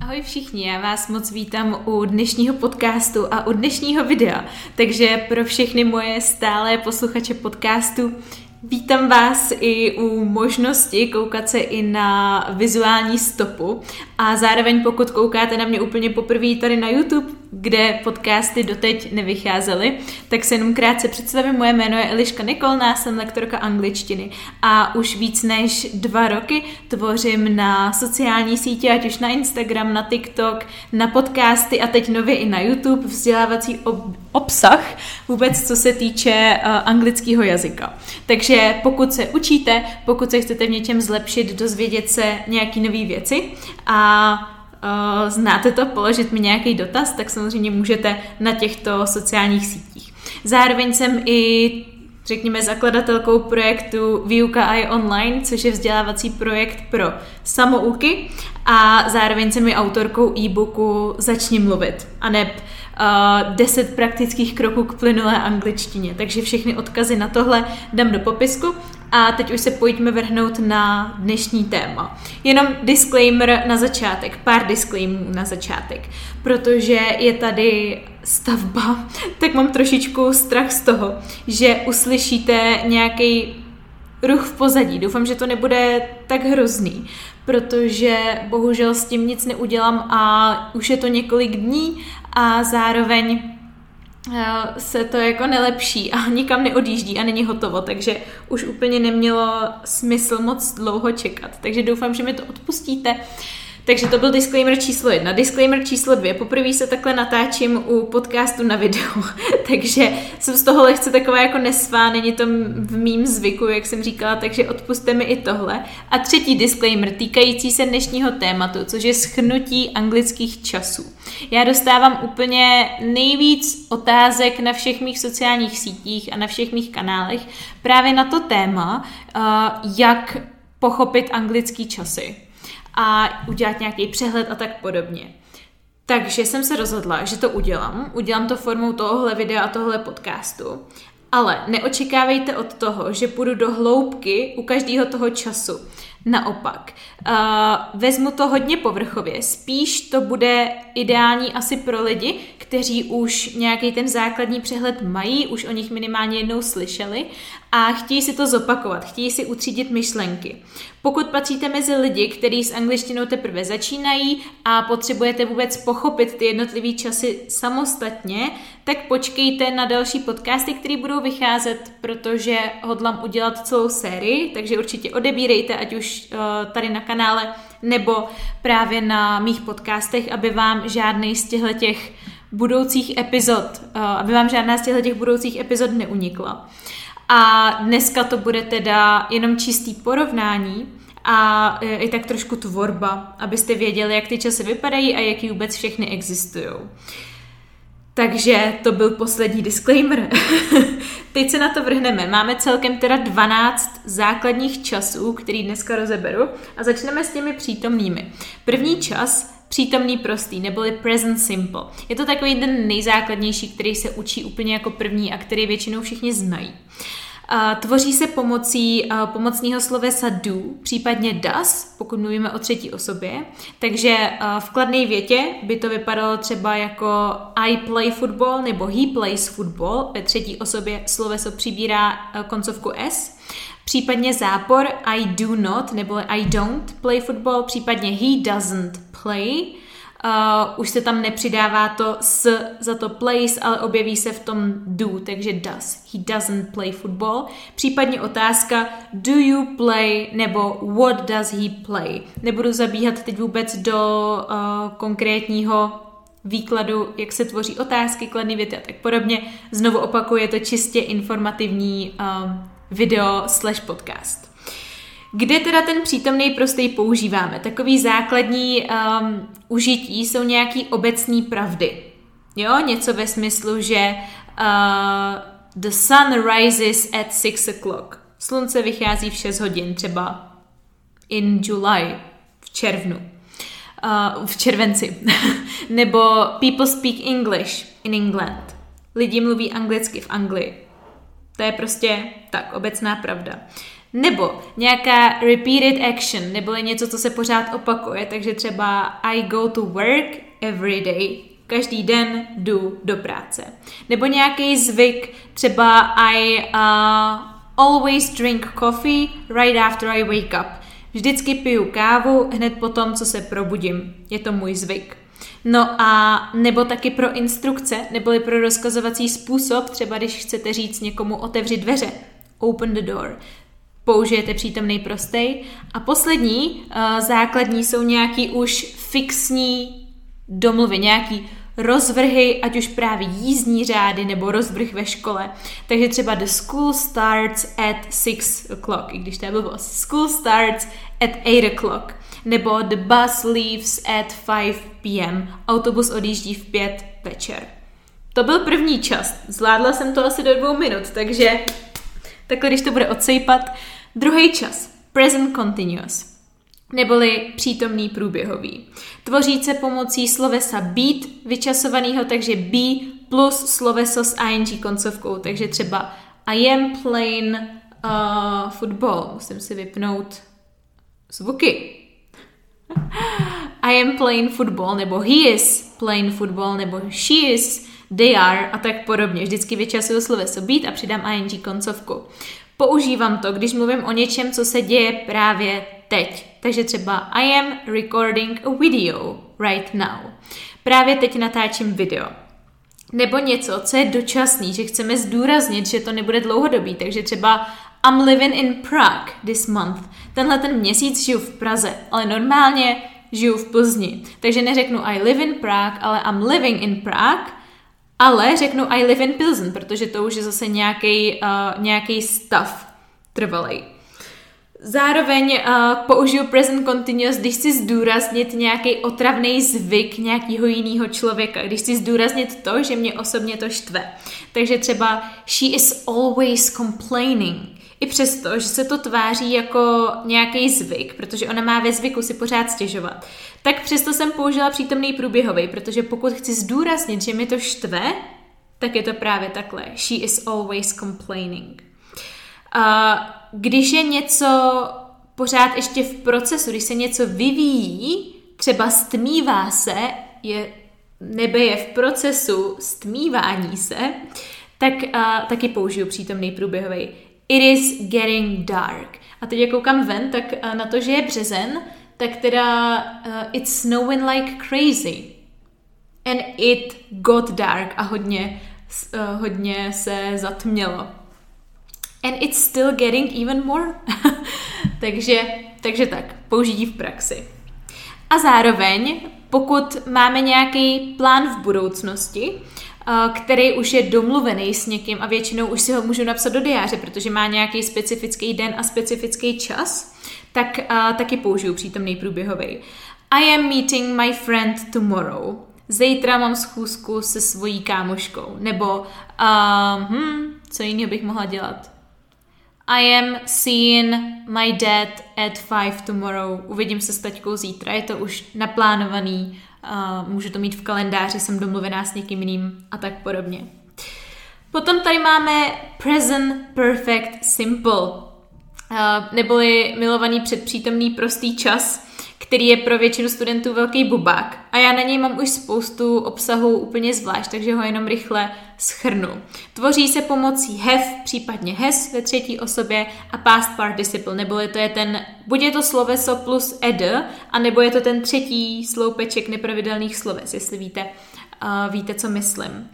Ahoj všichni, já vás moc vítám u dnešního podcastu a u dnešního videa. Takže pro všechny moje stále posluchače podcastu Vítám vás i u možnosti koukat se i na vizuální stopu a zároveň pokud koukáte na mě úplně poprvé tady na YouTube, kde podcasty doteď nevycházely, tak se jenom krátce představím. Moje jméno je Eliška Nikolná, jsem lektorka angličtiny a už víc než dva roky tvořím na sociální sítě, ať už na Instagram, na TikTok, na podcasty a teď nově i na YouTube vzdělávací ob- obsah vůbec, co se týče uh, anglického jazyka. Takže pokud se učíte, pokud se chcete v něčem zlepšit, dozvědět se nějaký nové věci a uh, znáte to, položit mi nějaký dotaz, tak samozřejmě můžete na těchto sociálních sítích. Zároveň jsem i řekněme, zakladatelkou projektu Výuka AI Online, což je vzdělávací projekt pro samouky a zároveň jsem i autorkou e-booku Začni mluvit a neb uh, 10 praktických kroků k plynulé angličtině. Takže všechny odkazy na tohle dám do popisku a teď už se pojďme vrhnout na dnešní téma. Jenom disclaimer na začátek, pár disclaimerů na začátek, protože je tady stavba, tak mám trošičku strach z toho, že uslyšíte nějaký ruch v pozadí. Doufám, že to nebude tak hrozný, protože bohužel s tím nic neudělám a už je to několik dní a zároveň se to jako nelepší a nikam neodjíždí a není hotovo, takže už úplně nemělo smysl moc dlouho čekat. Takže doufám, že mi to odpustíte. Takže to byl disclaimer číslo jedna. Disclaimer číslo dvě. Poprvé se takhle natáčím u podcastu na videu, takže jsem z toho lehce taková jako nesvá, není to v mým zvyku, jak jsem říkala, takže odpuste mi i tohle. A třetí disclaimer týkající se dnešního tématu, což je schnutí anglických časů. Já dostávám úplně nejvíc otázek na všech mých sociálních sítích a na všech mých kanálech právě na to téma, jak pochopit anglický časy a udělat nějaký přehled a tak podobně. Takže jsem se rozhodla, že to udělám. Udělám to formou tohohle videa a tohle podcastu. Ale neočekávejte od toho, že půjdu do hloubky u každého toho času. Naopak, uh, vezmu to hodně povrchově. Spíš to bude ideální asi pro lidi, kteří už nějaký ten základní přehled mají, už o nich minimálně jednou slyšeli a chtějí si to zopakovat, chtějí si utřídit myšlenky. Pokud patříte mezi lidi, kteří s angličtinou teprve začínají a potřebujete vůbec pochopit ty jednotlivé časy samostatně, tak počkejte na další podcasty, které budou vycházet, protože hodlám udělat celou sérii, takže určitě odebírejte, ať už uh, tady na kanále nebo právě na mých podcastech, aby vám žádný z těchto těch budoucích epizod, uh, aby vám žádná z těchto těch budoucích epizod neunikla. A dneska to bude teda jenom čistý porovnání a e, i tak trošku tvorba, abyste věděli, jak ty časy vypadají a jaký vůbec všechny existují. Takže to byl poslední disclaimer. Teď se na to vrhneme. Máme celkem teda 12 základních časů, který dneska rozeberu a začneme s těmi přítomnými. První čas přítomný prostý, neboli present simple. Je to takový ten nejzákladnější, který se učí úplně jako první a který většinou všichni znají. Tvoří se pomocí pomocného slovesa do, případně does, pokud mluvíme o třetí osobě. Takže v kladné větě by to vypadalo třeba jako I play football nebo he plays football. Ve třetí osobě sloveso přibírá koncovku s. Případně zápor I do not nebo I don't play football, případně he doesn't play. Uh, už se tam nepřidává to s za to plays, ale objeví se v tom do, takže does. He doesn't play football. Případně otázka do you play nebo what does he play. Nebudu zabíhat teď vůbec do uh, konkrétního výkladu, jak se tvoří otázky, kladný věty a tak podobně. Znovu opakuje to čistě informativní uh, video slash podcast. Kde teda ten přítomný prostý používáme? Takový základní um, užití jsou nějaký obecný pravdy. Jo, něco ve smyslu, že uh, the sun rises at 6 o'clock. Slunce vychází v 6 hodin, třeba in July, v červnu. Uh, v červenci. Nebo people speak English in England. Lidi mluví anglicky v Anglii. To je prostě tak, obecná pravda. Nebo nějaká repeated action, nebo něco, co se pořád opakuje, takže třeba I go to work every day, každý den jdu do práce. Nebo nějaký zvyk, třeba I uh, always drink coffee right after I wake up. Vždycky piju kávu hned po tom, co se probudím. Je to můj zvyk. No a nebo taky pro instrukce, neboli pro rozkazovací způsob, třeba když chcete říct někomu otevři dveře, open the door, použijete přítomný prostej. A poslední, uh, základní, jsou nějaký už fixní domluvy, nějaký rozvrhy, ať už právě jízdní řády nebo rozvrh ve škole. Takže třeba the school starts at 6 o'clock, i když to je blbost. School starts at 8 o'clock. Nebo the bus leaves at 5 p.m. Autobus odjíždí v 5 večer. To byl první čas. Zvládla jsem to asi do dvou minut, takže takhle, když to bude odsejpat. Druhý čas. Present continuous neboli přítomný průběhový. Tvoří se pomocí slovesa být vyčasovaného, takže be plus sloveso s ing koncovkou, takže třeba I am playing uh, football. Musím si vypnout zvuky. I am playing football, nebo he is playing football, nebo she is, they are a tak podobně. Vždycky vyčasuju sloveso být a přidám ing koncovku. Používám to, když mluvím o něčem, co se děje právě teď. Takže třeba I am recording a video right now. Právě teď natáčím video. Nebo něco, co je dočasný, že chceme zdůraznit, že to nebude dlouhodobý. Takže třeba I'm living in Prague this month. Tenhle ten měsíc žiju v Praze, ale normálně žiju v Plzni. Takže neřeknu I live in Prague, ale I'm living in Prague, ale řeknu I live in Pilsen, protože to už je zase nějaký uh, nějaký stav trvalej. Zároveň uh, použiju present continuous, když chci zdůraznit nějaký otravný zvyk nějakého jiného člověka, když chci zdůraznit to, že mě osobně to štve. Takže třeba she is always complaining. I přesto, že se to tváří jako nějaký zvyk, protože ona má ve zvyku si pořád stěžovat, tak přesto jsem použila přítomný průběhový, protože pokud chci zdůraznit, že mi to štve, tak je to právě takhle. She is always complaining. Uh, když je něco pořád ještě v procesu, když se něco vyvíjí, třeba stmívá se, je, nebe je v procesu stmívání se, tak uh, taky použiju přítomný průběhový. It is getting dark. A teď jak koukám ven, tak uh, na to, že je březen, tak teda uh, it's snowing like crazy. And it got dark a hodně, uh, hodně se zatmělo and it's still getting even more. takže, takže tak, použití v praxi. A zároveň, pokud máme nějaký plán v budoucnosti, eh, který už je domluvený s někým a většinou už si ho můžu napsat do diáře, protože má nějaký specifický den a specifický čas, tak uh, taky použiju přítomný průběhový. I am meeting my friend tomorrow. Zítra mám schůzku se svojí kámoškou. Nebo, uh, hm, co jiného bych mohla dělat? I am seeing my dad at five tomorrow. Uvidím se s taťkou zítra, je to už naplánovaný, uh, můžu to mít v kalendáři, jsem domluvená s někým jiným a tak podobně. Potom tady máme present perfect simple, uh, neboli milovaný předpřítomný prostý čas, který je pro většinu studentů velký bubák. A já na něj mám už spoustu obsahu úplně zvlášť, takže ho jenom rychle schrnu. Tvoří se pomocí have, případně has ve třetí osobě a past participle, neboli to je ten, buď je to sloveso plus ed, a nebo je to ten třetí sloupeček nepravidelných sloves, jestli víte, uh, víte, co myslím.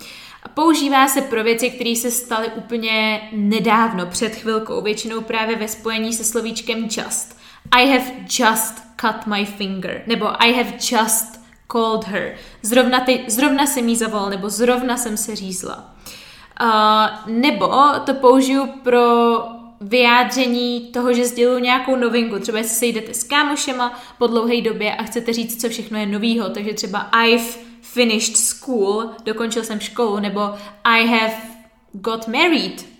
Používá se pro věci, které se staly úplně nedávno, před chvilkou, většinou právě ve spojení se slovíčkem just. I have just cut my finger, nebo I have just called her. Zrovna, ty, zrovna jsem jí zavolal, nebo zrovna jsem se řízla. Uh, nebo to použiju pro vyjádření toho, že sděluju nějakou novinku. Třeba jestli se jdete s kámošema po dlouhé době a chcete říct, co všechno je novýho, takže třeba I've finished school, dokončil jsem školu, nebo I have got married,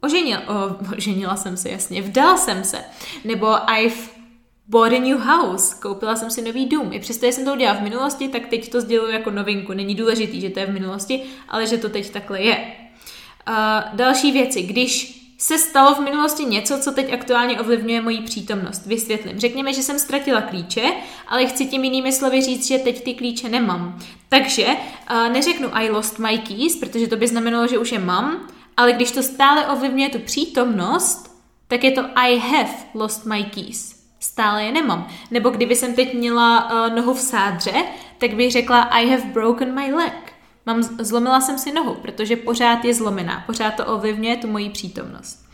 oženil, o, oženila jsem se, jasně, vdala jsem se, nebo I've bought a new house, koupila jsem si nový dům. I přesto, že jsem to udělala v minulosti, tak teď to sděluji jako novinku. Není důležitý, že to je v minulosti, ale že to teď takhle je. Uh, další věci, když se stalo v minulosti něco, co teď aktuálně ovlivňuje moji přítomnost. Vysvětlím. Řekněme, že jsem ztratila klíče, ale chci tím jinými slovy říct, že teď ty klíče nemám. Takže uh, neřeknu I lost my keys, protože to by znamenalo, že už je mám, ale když to stále ovlivňuje tu přítomnost, tak je to I have lost my keys. Stále je nemám. Nebo kdyby jsem teď měla uh, nohu v sádře, tak bych řekla I have broken my leg. Mám, zlomila jsem si nohu, protože pořád je zlomená, pořád to ovlivňuje tu moji přítomnost.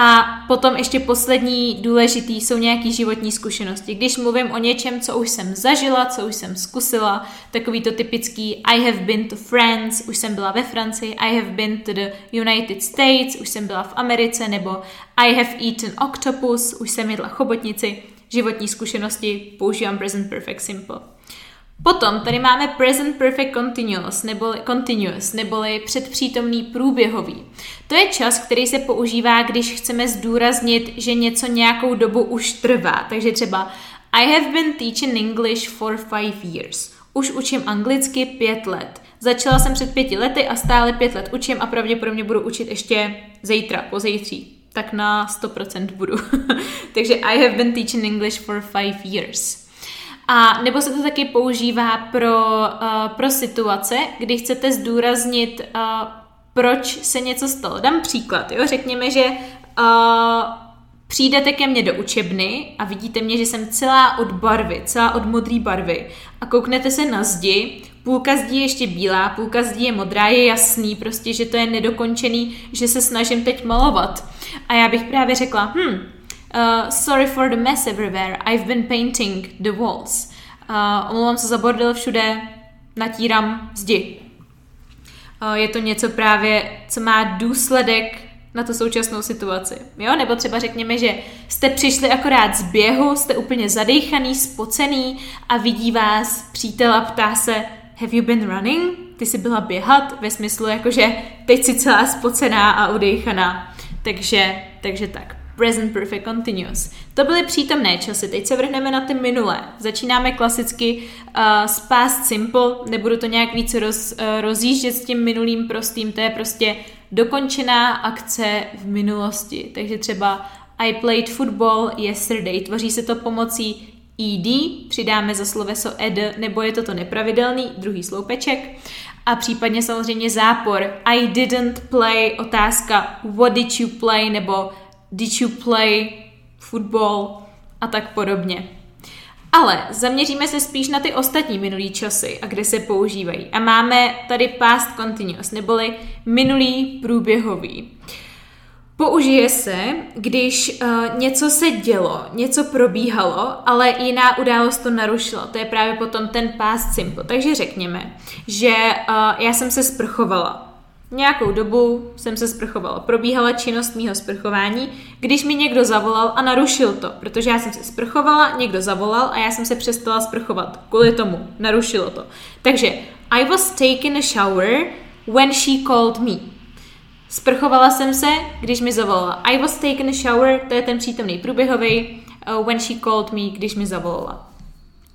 A potom ještě poslední důležitý jsou nějaké životní zkušenosti. Když mluvím o něčem, co už jsem zažila, co už jsem zkusila, takový to typický I have been to France, už jsem byla ve Francii, I have been to the United States, už jsem byla v Americe, nebo I have eaten octopus, už jsem jedla chobotnici. Životní zkušenosti používám present perfect simple. Potom tady máme present perfect continuous, neboli, continuous, neboli předpřítomný průběhový. To je čas, který se používá, když chceme zdůraznit, že něco nějakou dobu už trvá. Takže třeba I have been teaching English for five years. Už učím anglicky pět let. Začala jsem před pěti lety a stále pět let učím a pravděpodobně budu učit ještě zítra, pozítří. Tak na 100% budu. Takže I have been teaching English for five years. A nebo se to taky používá pro, uh, pro situace, kdy chcete zdůraznit, uh, proč se něco stalo. Dám příklad, jo? řekněme, že uh, přijdete ke mně do učebny a vidíte mě, že jsem celá od barvy, celá od modré barvy a kouknete se na zdi, půlka zdí je ještě bílá, půlka zdí je modrá, je jasný prostě, že to je nedokončený, že se snažím teď malovat. A já bych právě řekla, hm, Uh, sorry for the mess everywhere. I've been painting the walls. Uh, omlouvám se za bordel všude, natírám zdi. Uh, je to něco právě, co má důsledek na tu současnou situaci. Jo? Nebo třeba řekněme, že jste přišli akorát z běhu, jste úplně zadejchaný, spocený a vidí vás přítel a ptá se, have you been running? Ty jsi byla běhat ve smyslu jakože teď si celá spocená a udejchaná. Takže, takže tak present perfect continuous. To byly přítomné časy, teď se vrhneme na ty minulé. Začínáme klasicky uh, s past simple, nebudu to nějak víc roz, uh, rozjíždět s tím minulým prostým, to je prostě dokončená akce v minulosti. Takže třeba I played football yesterday, tvoří se to pomocí ed, přidáme za sloveso ed, nebo je to to nepravidelný, druhý sloupeček. A případně samozřejmě zápor. I didn't play, otázka what did you play, nebo did you play football a tak podobně. Ale zaměříme se spíš na ty ostatní minulý časy a kde se používají. A máme tady past continuous, neboli minulý průběhový. Použije se, když uh, něco se dělo, něco probíhalo, ale jiná událost to narušila. To je právě potom ten past simple. Takže řekněme, že uh, já jsem se sprchovala Nějakou dobu jsem se sprchovala. Probíhala činnost mýho sprchování, když mi někdo zavolal a narušil to, protože já jsem se sprchovala, někdo zavolal a já jsem se přestala sprchovat. Kvůli tomu narušilo to. Takže I was taking a shower when she called me. Sprchovala jsem se, když mi zavolala. I was taking a shower, to je ten přítomný průběhový, uh, when she called me, když mi zavolala.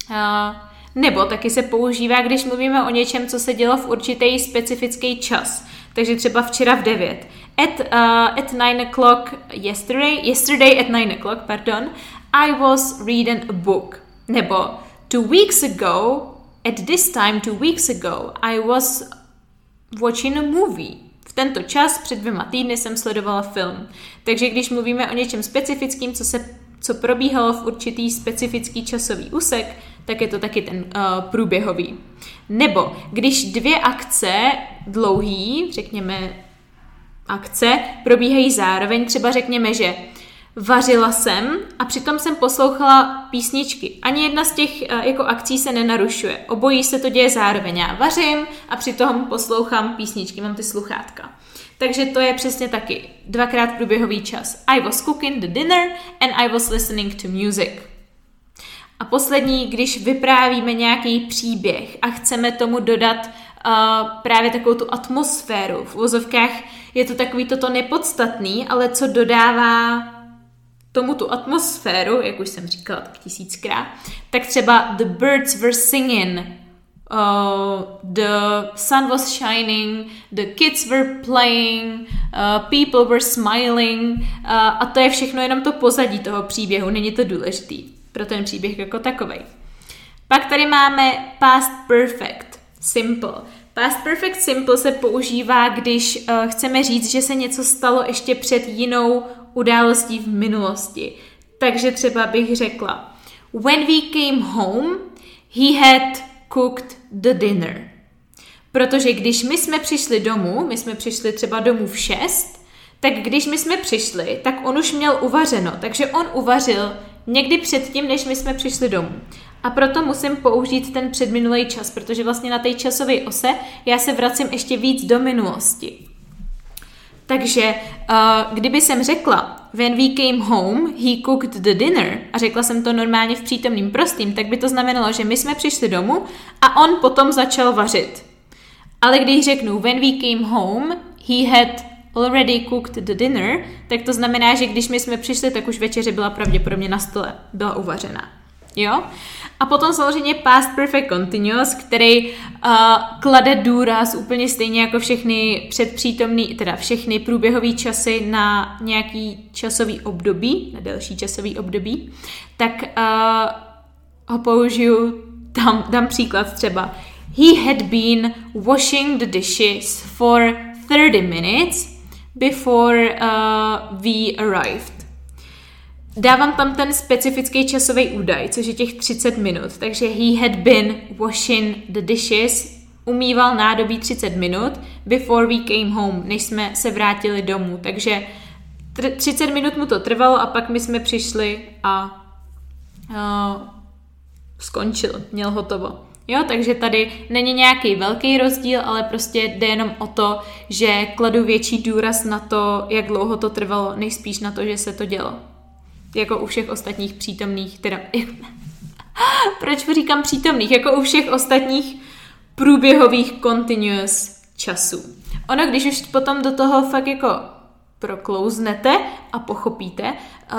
Uh, nebo taky se používá, když mluvíme o něčem, co se dělo v určitý specifický čas. Takže třeba včera v 9. At, uh, at 9 o'clock yesterday, yesterday at 9 o'clock, pardon, I was reading a book. Nebo two weeks ago, at this time two weeks ago, I was watching a movie. V tento čas před dvěma týdny jsem sledovala film. Takže když mluvíme o něčem specifickým, co se co probíhalo v určitý specifický časový úsek, tak je to taky ten uh, průběhový. Nebo když dvě akce dlouhý, řekněme akce, probíhají zároveň, třeba řekněme, že vařila jsem a přitom jsem poslouchala písničky. Ani jedna z těch uh, jako akcí se nenarušuje. Obojí se to děje zároveň. Já vařím a přitom poslouchám písničky, mám ty sluchátka. Takže to je přesně taky dvakrát průběhový čas. I was cooking the dinner and I was listening to music. A poslední, když vyprávíme nějaký příběh a chceme tomu dodat uh, právě takovou tu atmosféru. V vozovkách je to takový toto nepodstatný, ale co dodává tomu tu atmosféru, jak už jsem říkala tak tisíckrát, tak třeba The birds were singing Uh, the sun was shining, the kids were playing, uh, people were smiling uh, a to je všechno jenom to pozadí toho příběhu, není to důležitý pro ten příběh jako takový. Pak tady máme past perfect, simple. Past perfect simple se používá, když uh, chceme říct, že se něco stalo ještě před jinou událostí v minulosti. Takže třeba bych řekla, when we came home, he had cooked the dinner. Protože když my jsme přišli domů, my jsme přišli třeba domů v 6, tak když my jsme přišli, tak on už měl uvařeno, takže on uvařil někdy předtím, než my jsme přišli domů. A proto musím použít ten předminulý čas, protože vlastně na té časové ose já se vracím ještě víc do minulosti. Takže uh, kdyby jsem řekla, when we came home, he cooked the dinner, a řekla jsem to normálně v přítomným prostým, tak by to znamenalo, že my jsme přišli domů a on potom začal vařit. Ale když řeknu, when we came home, he had already cooked the dinner, tak to znamená, že když my jsme přišli, tak už večeře byla pravděpodobně na stole, byla uvařená. Jo? A potom samozřejmě past perfect continuous, který uh, klade důraz úplně stejně jako všechny předpřítomný, teda všechny průběhové časy na nějaký časový období, na delší časový období, tak uh, ho použiju, dám, dám příklad třeba. He had been washing the dishes for 30 minutes before uh, we arrived. Dávám tam ten specifický časový údaj, což je těch 30 minut. Takže he had been washing the dishes, umýval nádobí 30 minut before we came home, než jsme se vrátili domů. Takže 30 minut mu to trvalo a pak my jsme přišli a uh, skončil, měl hotovo. Jo, takže tady není nějaký velký rozdíl, ale prostě jde jenom o to, že kladu větší důraz na to, jak dlouho to trvalo, než spíš na to, že se to dělo. Jako u všech ostatních přítomných, teda... Proč říkám přítomných? Jako u všech ostatních průběhových continuous časů. Ono, když už potom do toho fakt jako proklouznete a pochopíte uh,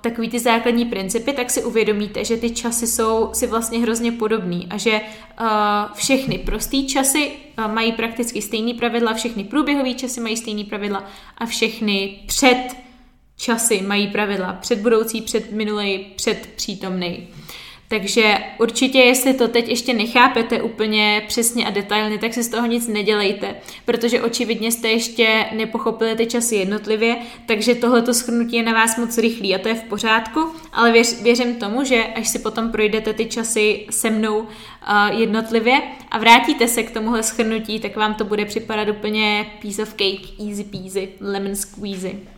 takový ty základní principy, tak si uvědomíte, že ty časy jsou si vlastně hrozně podobný a že uh, všechny prostý časy uh, mají prakticky stejný pravidla, všechny průběhové časy mají stejný pravidla a všechny před časy mají pravidla. Před budoucí, před minulý, před přítomný. Takže určitě, jestli to teď ještě nechápete úplně přesně a detailně, tak si z toho nic nedělejte, protože očividně jste ještě nepochopili ty časy jednotlivě, takže tohleto schrnutí je na vás moc rychlý a to je v pořádku, ale věř, věřím tomu, že až si potom projdete ty časy se mnou uh, jednotlivě a vrátíte se k tomuhle schrnutí, tak vám to bude připadat úplně piece of cake, easy peasy, lemon squeezy.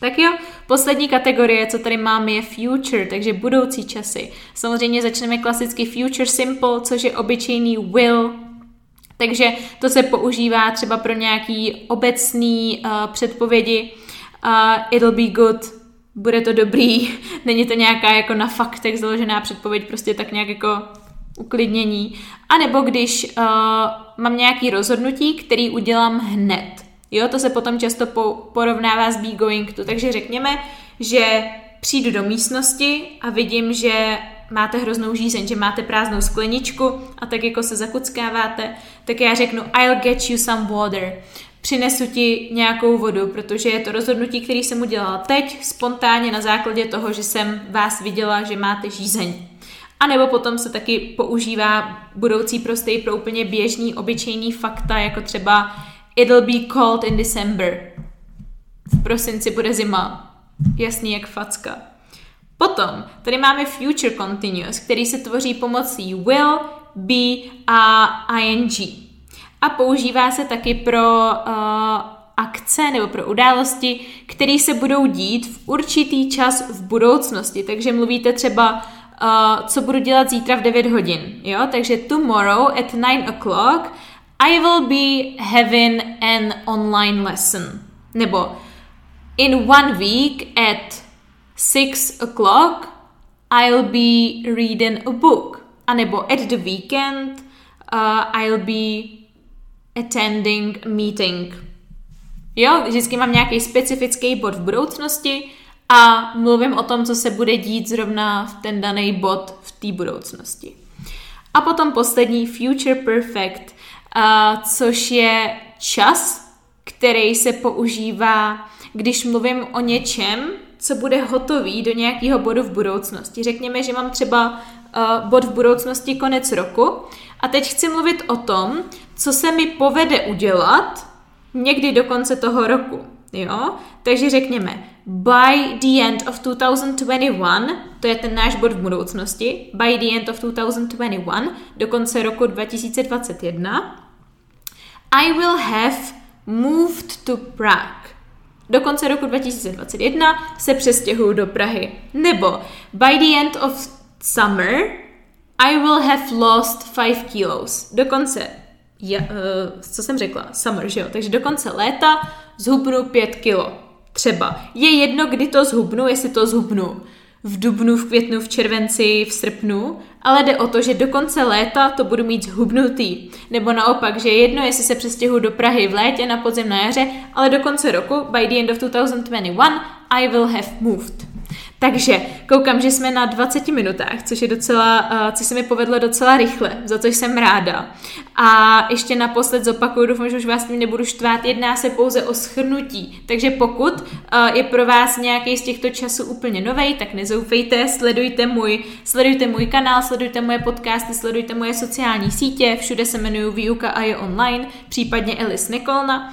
Tak jo, poslední kategorie, co tady máme, je future, takže budoucí časy. Samozřejmě začneme klasicky future simple, což je obyčejný will, takže to se používá třeba pro nějaký obecný uh, předpovědi. Uh, it'll be good, bude to dobrý, není to nějaká jako na faktech založená předpověď, prostě tak nějak jako uklidnění. A nebo když uh, mám nějaký rozhodnutí, který udělám hned. Jo, to se potom často po, porovnává s be going to. Takže řekněme, že přijdu do místnosti a vidím, že máte hroznou žízeň, že máte prázdnou skleničku a tak jako se zakuckáváte, tak já řeknu I'll get you some water. Přinesu ti nějakou vodu, protože je to rozhodnutí, který jsem udělala teď, spontánně na základě toho, že jsem vás viděla, že máte žízeň. A nebo potom se taky používá budoucí prostý pro úplně běžný, obyčejný fakta, jako třeba It'll be cold in December. V prosinci bude zima. Jasný jak facka. Potom tady máme future continuous, který se tvoří pomocí will, be a ing. A používá se taky pro uh, akce nebo pro události, které se budou dít v určitý čas v budoucnosti. Takže mluvíte třeba, uh, co budu dělat zítra v 9 hodin. Jo? Takže tomorrow at 9 o'clock i will be having an online lesson. Nebo in one week at six o'clock I'll be reading a book. A nebo at the weekend uh, I'll be attending a meeting. Jo, vždycky mám nějaký specifický bod v budoucnosti a mluvím o tom, co se bude dít zrovna v ten daný bod v té budoucnosti. A potom poslední Future Perfect, uh, což je čas, který se používá, když mluvím o něčem, co bude hotový do nějakého bodu v budoucnosti. Řekněme, že mám třeba uh, bod v budoucnosti konec roku a teď chci mluvit o tom, co se mi povede udělat někdy do konce toho roku. Jo? Takže řekněme, by the end of 2021, to je ten náš bod v budoucnosti, by the end of 2021, do konce roku 2021, I will have moved to Prague. Do konce roku 2021 se přestěhuju do Prahy. Nebo by the end of summer, I will have lost 5 kilos. Do konce, ja, uh, co jsem řekla, summer, že jo? Takže do konce léta zhubnu 5 kilo. Třeba. Je jedno, kdy to zhubnu, jestli to zhubnu v dubnu, v květnu, v červenci, v srpnu, ale jde o to, že do konce léta to budu mít zhubnutý. Nebo naopak, že je jedno, jestli se přestěhu do Prahy v létě, na podzim, na jaře, ale do konce roku, by the end of 2021, I will have moved. Takže koukám, že jsme na 20 minutách, což je docela, uh, což se mi povedlo docela rychle, za což jsem ráda. A ještě naposled zopakuju, doufám, že už vás tím nebudu štvát, jedná se pouze o schrnutí. Takže pokud uh, je pro vás nějaký z těchto časů úplně nový, tak nezoufejte, sledujte můj, sledujte můj kanál, sledujte moje podcasty, sledujte moje sociální sítě, všude se jmenuju Výuka a je online, případně Elis Nikolna.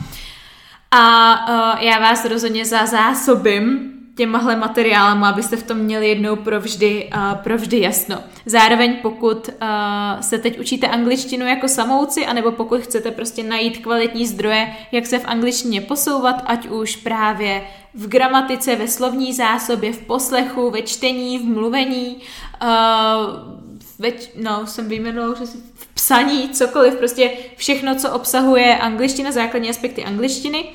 A uh, já vás rozhodně za zásobím těmahle materiálama, abyste v tom měli jednou provždy, uh, provždy jasno. Zároveň pokud uh, se teď učíte angličtinu jako samouci, anebo pokud chcete prostě najít kvalitní zdroje, jak se v angličtině posouvat, ať už právě v gramatice, ve slovní zásobě, v poslechu, ve čtení, v mluvení, uh, ve, no, jsem vyjmenovala už v psaní, cokoliv, prostě všechno, co obsahuje angličtina, základní aspekty angličtiny,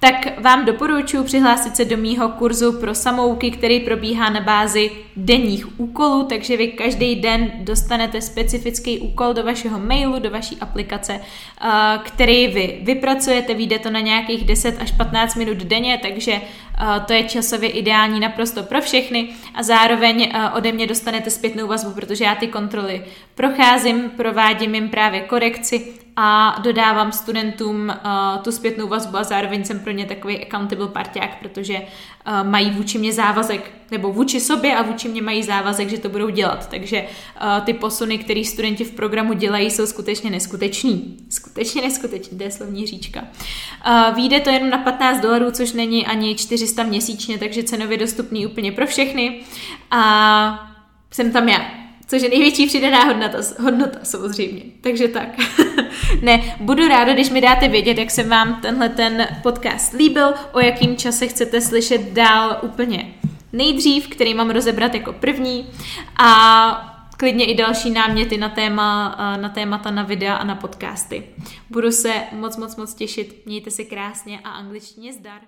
tak vám doporučuji přihlásit se do mýho kurzu pro samouky, který probíhá na bázi denních úkolů, takže vy každý den dostanete specifický úkol do vašeho mailu, do vaší aplikace, eh, který vy vypracujete, vyjde to na nějakých 10 až 15 minut denně, takže eh, to je časově ideální naprosto pro všechny. A zároveň eh, ode mě dostanete zpětnou vazbu, protože já ty kontroly procházím, provádím jim právě korekci a dodávám studentům uh, tu zpětnou vazbu a zároveň jsem pro ně takový accountable parťák, protože uh, mají vůči mě závazek, nebo vůči sobě a vůči mě mají závazek, že to budou dělat. Takže uh, ty posuny, které studenti v programu dělají, jsou skutečně neskuteční. Skutečně neskuteční, to je slovní říčka. Uh, výjde to jenom na 15 dolarů, což není ani 400 měsíčně, takže cenově dostupný úplně pro všechny. A jsem tam já Což je největší přidaná hodnota, hodnota samozřejmě. Takže tak. ne, budu ráda, když mi dáte vědět, jak se vám tenhle ten podcast líbil, o jakým čase chcete slyšet dál úplně nejdřív, který mám rozebrat jako první a klidně i další náměty na, téma, na témata, na videa a na podcasty. Budu se moc, moc, moc těšit. Mějte se krásně a angličtině zdar.